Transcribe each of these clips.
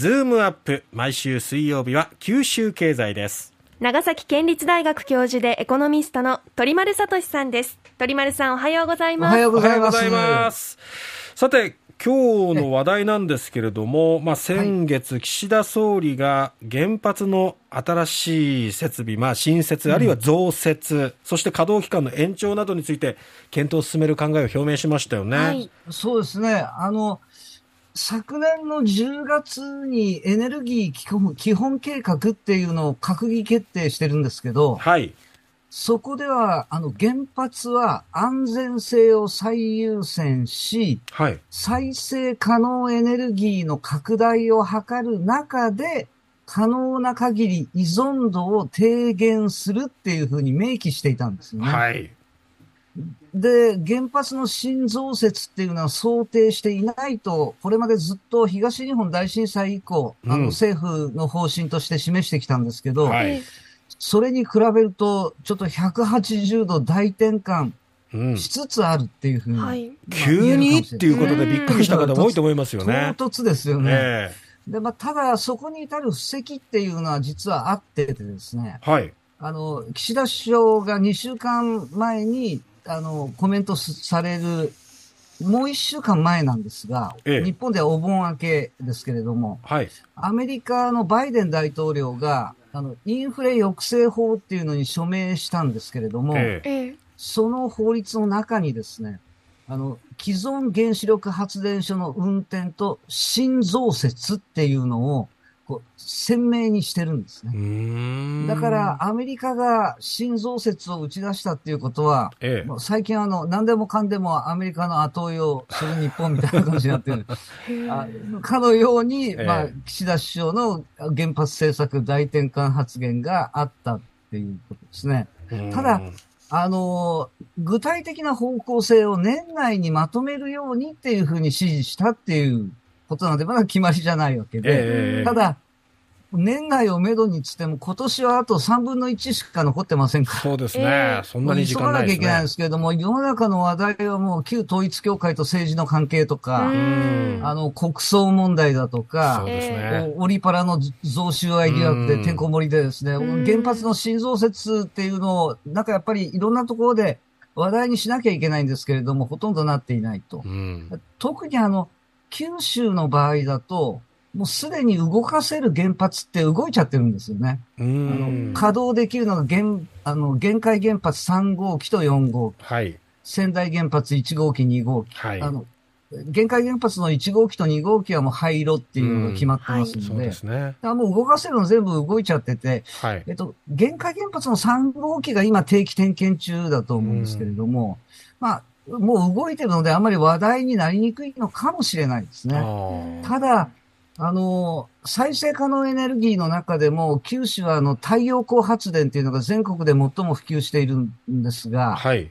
ズームアップ毎週水曜日は九州経済です。長崎県立大学教授でエコノミストの鳥丸聡さんです。鳥丸さんおはようございます。おはようございます。さて今日の話題なんですけれども、まあ、先月、岸田総理が原発の新しい設備、まあ、新設、あるいは増設、うん、そして稼働期間の延長などについて、検討を進める考えを表明しましたよね。はい、そうですね。あの、昨年の10月にエネルギー基本基本計画っていうのを閣議決定してるんですけど、はい。そこでは、あの、原発は安全性を最優先し、はい。再生可能エネルギーの拡大を図る中で、可能な限り依存度を低減するっていうふうに明記していたんですよね。はい。で、原発の新増設っていうのは想定していないと、これまでずっと東日本大震災以降、うん、あの政府の方針として示してきたんですけど、はいそれに比べると、ちょっと180度大転換しつつあるっていうふうに、うんはい、急にっていうことでびっくりした方多いと思いますよね。唐突ですよね。えー、で、まあ、ただ、そこに至る布石っていうのは実はあっててですね。はい。あの、岸田首相が2週間前に、あの、コメントされる、もう1週間前なんですが、ええ、日本ではお盆明けですけれども、はい、アメリカのバイデン大統領が、あの、インフレ抑制法っていうのに署名したんですけれども、ええ、その法律の中にですね、あの、既存原子力発電所の運転と新増設っていうのを、こう鮮明にしてるんですね。だからアメリカが新増設を打ち出したっていうことは、ええ、最近あの何でもかんでもアメリカの後追いをする日本みたいな感じになってる。あかのように、え、まあ、岸田首相の原発政策大転換発言があったっていうことですね。ただ、あの、具体的な方向性を年内にまとめるようにっていうふうに指示したっていうことなので、まだ決まりじゃないわけで、えー、ただ、年内をめどにつっても、今年はあと3分の1しか残ってませんから。そうですね。えー、そんなに時間ないですね。急がなきゃいけないんですけれども、世の中の話題はもう旧統一教会と政治の関係とか、あの、国葬問題だとか、そうですね。オリパラの増収愛疑惑でてんこ盛りでですね、原発の新増設っていうのを、なんかやっぱりいろんなところで話題にしなきゃいけないんですけれども、ほとんどなっていないと。特にあの、九州の場合だと、もうすでに動かせる原発って動いちゃってるんですよね。あの稼働できるのが限あの限界原発3号機と4号機。はい、仙台原発1号機、2号機。はい、あの限界原発の1号機と2号機はもう廃炉っていうのが決まってますので、うんはい、そうね、もう動かせるの全部動いちゃってて、はい、えっと、限界原発の3号機が今定期点検中だと思うんですけれども、まあ、もう動いてるのであまり話題になりにくいのかもしれないですね。ただ、あの、再生可能エネルギーの中でも、九州はあの太陽光発電っていうのが全国で最も普及しているんですが、はい。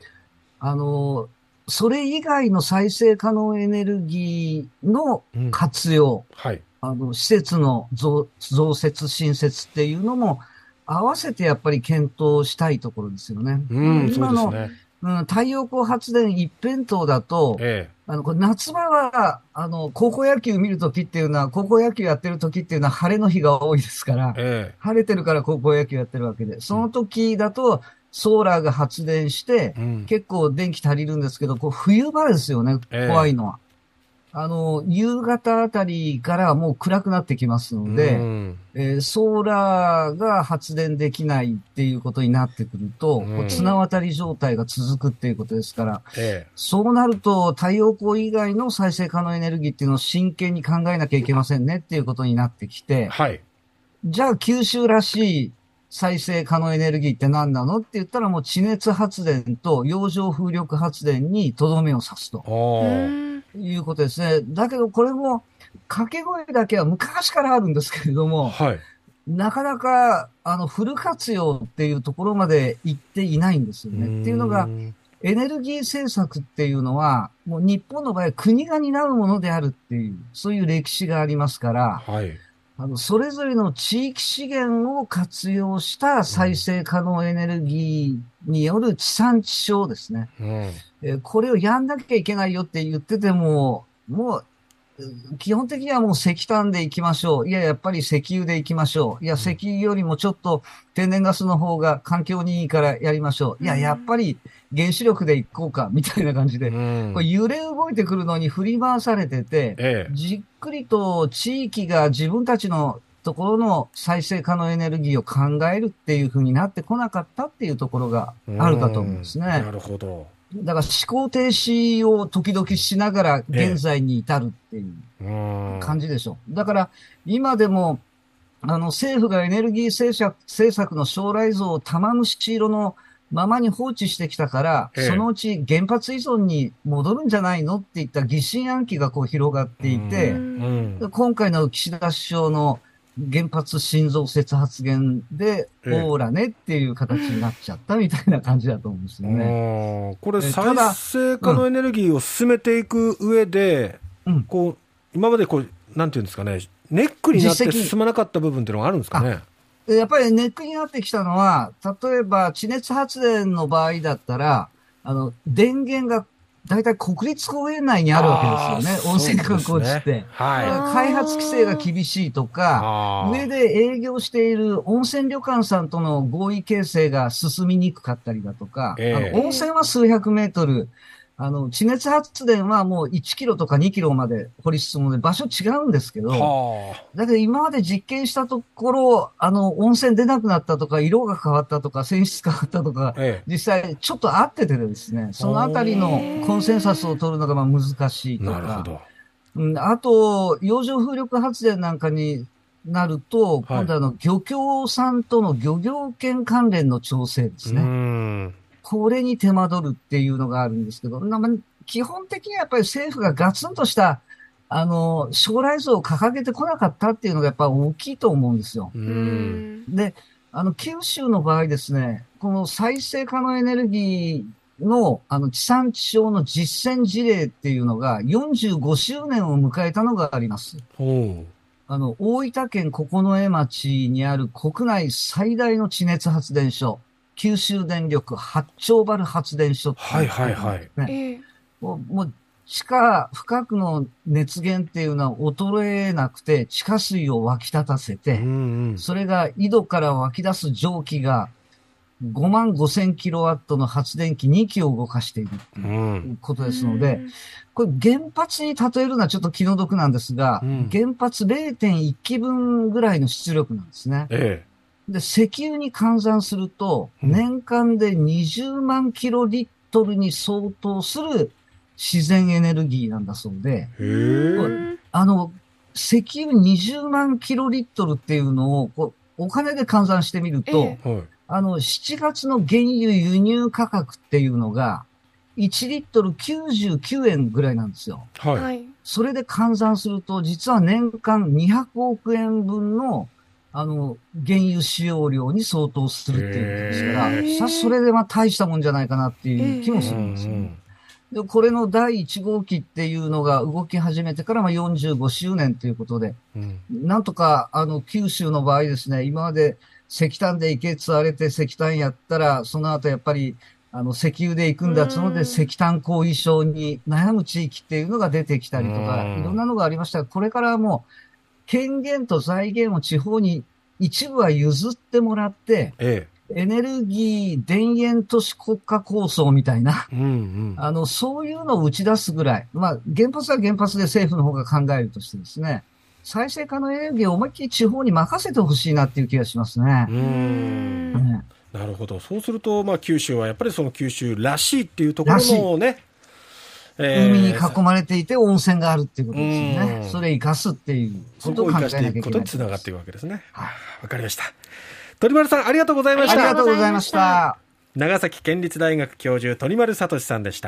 あの、それ以外の再生可能エネルギーの活用、うん、はい。あの、施設の増増設、新設っていうのも、合わせてやっぱり検討したいところですよね。うん、今の、ね、うん、太陽光発電一辺倒だと、ええ、あの、これ夏場は、あの、高校野球見るときっていうのは、高校野球やってるときっていうのは晴れの日が多いですから、ええ、晴れてるから高校野球やってるわけで、その時だと、ソーラーが発電して、うん、結構電気足りるんですけど、こう冬場ですよね、怖いのは。あの、夕方あたりからもう暗くなってきますので、うん、えー、ソーラーが発電できないっていうことになってくると、うん、綱渡り状態が続くっていうことですから、ええ、そうなると太陽光以外の再生可能エネルギーっていうのを真剣に考えなきゃいけませんねっていうことになってきて、はい、じゃあ九州らしい再生可能エネルギーって何なのって言ったらもう地熱発電と洋上風力発電にとどめを刺すと。いうことですね。だけどこれも掛け声だけは昔からあるんですけれども、はい、なかなかあのフル活用っていうところまで行っていないんですよね。っていうのが、エネルギー政策っていうのは、もう日本の場合は国が担うものであるっていう、そういう歴史がありますから、はい、あのそれぞれの地域資源を活用した再生可能エネルギーによる地産地消ですね。うんえー、これをやんなきゃいけないよって言ってても、もう、基本的にはもう石炭で行きましょう。いや、やっぱり石油で行きましょう。いや、石油よりもちょっと天然ガスの方が環境にいいからやりましょう。いや、やっぱり原子力で行こうか、みたいな感じで、これ揺れ動いてくるのに振り回されてて、ええ、じっくりと地域が自分たちのところの再生可能エネルギーを考えるっていうふうになってこなかったっていうところがあるかと思うんですね。なるほど。だから思考停止を時々しながら現在に至るっていう感じでしょ。う。だから今でもあの政府がエネルギー政策政策の将来像を玉虫色のままに放置してきたから、そのうち原発依存に戻るんじゃないのっていった疑心暗鬼がこう広がっていて、今回の岸田首相の原発心臓説発言で、オーラねっていう形になっちゃったみたいな感じだと思うんですよね。これ、再生可能エネルギーを進めていく上で、うん、こう、今までこう、なんていうんですかね、ネックになって進まなかった部分っていうのがあるんですかね？やっぱりネックになってきたのは、例えば地熱発電の場合だったら、あの、電源が大体国立公園内にあるわけですよね。温泉観光地って。ね、はい。開発規制が厳しいとか、上で営業している温泉旅館さんとの合意形成が進みにくかったりだとか、えー、あの温泉は数百メートル、あの、地熱発電はもう1キロとか2キロまで掘り進むので場所違うんですけど、だけど今まで実験したところ、あの、温泉出なくなったとか、色が変わったとか、泉質変わったとか、ええ、実際ちょっと合っててですね、そのあたりのコンセンサスを取るのがまあ難しいとか、うん、あと、洋上風力発電なんかになると、今度あの、漁協さんとの漁業権関連の調整ですね。これに手間取るっていうのがあるんですけど、基本的にはやっぱり政府がガツンとした、あの、将来像を掲げてこなかったっていうのがやっぱ大きいと思うんですよ。で、あの、九州の場合ですね、この再生可能エネルギーの、あの、地産地消の実践事例っていうのが45周年を迎えたのがあります。あの、大分県九重町にある国内最大の地熱発電所。九州電力八丁原発電所、ね、はいはいはい。ね、もうもう地下深くの熱源っていうのは衰えなくて地下水を湧き立たせて、うんうん、それが井戸から湧き出す蒸気が5万5千キロワットの発電機2機を動かしているということですので、うん、これ原発に例えるのはちょっと気の毒なんですが、うん、原発0.1機分ぐらいの出力なんですね。ええで、石油に換算すると、年間で20万キロリットルに相当する自然エネルギーなんだそうで、あの、石油20万キロリットルっていうのをこうお金で換算してみると、あの、7月の原油輸入価格っていうのが、1リットル99円ぐらいなんですよ。はい。それで換算すると、実は年間200億円分のあの、原油使用量に相当するっていうことですから、さそれでまあ大したもんじゃないかなっていう気もするんですよ、ね。で、これの第1号機っていうのが動き始めてからまあ45周年ということで、うん、なんとかあの九州の場合ですね、今まで石炭で行けつわれて石炭やったら、その後やっぱりあの石油で行くんだつので石炭後遺症に悩む地域っていうのが出てきたりとか、いろんなのがありました。が、これからもう権限と財源を地方に一部は譲ってもらって、ええ、エネルギー田園都市国家構想みたいな、うんうん、あの、そういうのを打ち出すぐらい、まあ、原発は原発で政府の方が考えるとしてですね、再生可能エネルギーを思いっきり地方に任せてほしいなっていう気がしますね。うん、ねなるほど。そうすると、まあ、九州はやっぱりその九州らしいっていうところのね、海に囲まれていて温泉があるっていうことですよね。それ生かすっていうことを考えなきゃいけない。ことにつながっていくわけですね。はい。わかりました。鳥丸さん、ありがとうございました。ありがとうございました。長崎県立大学教授、鳥丸聡さんでした。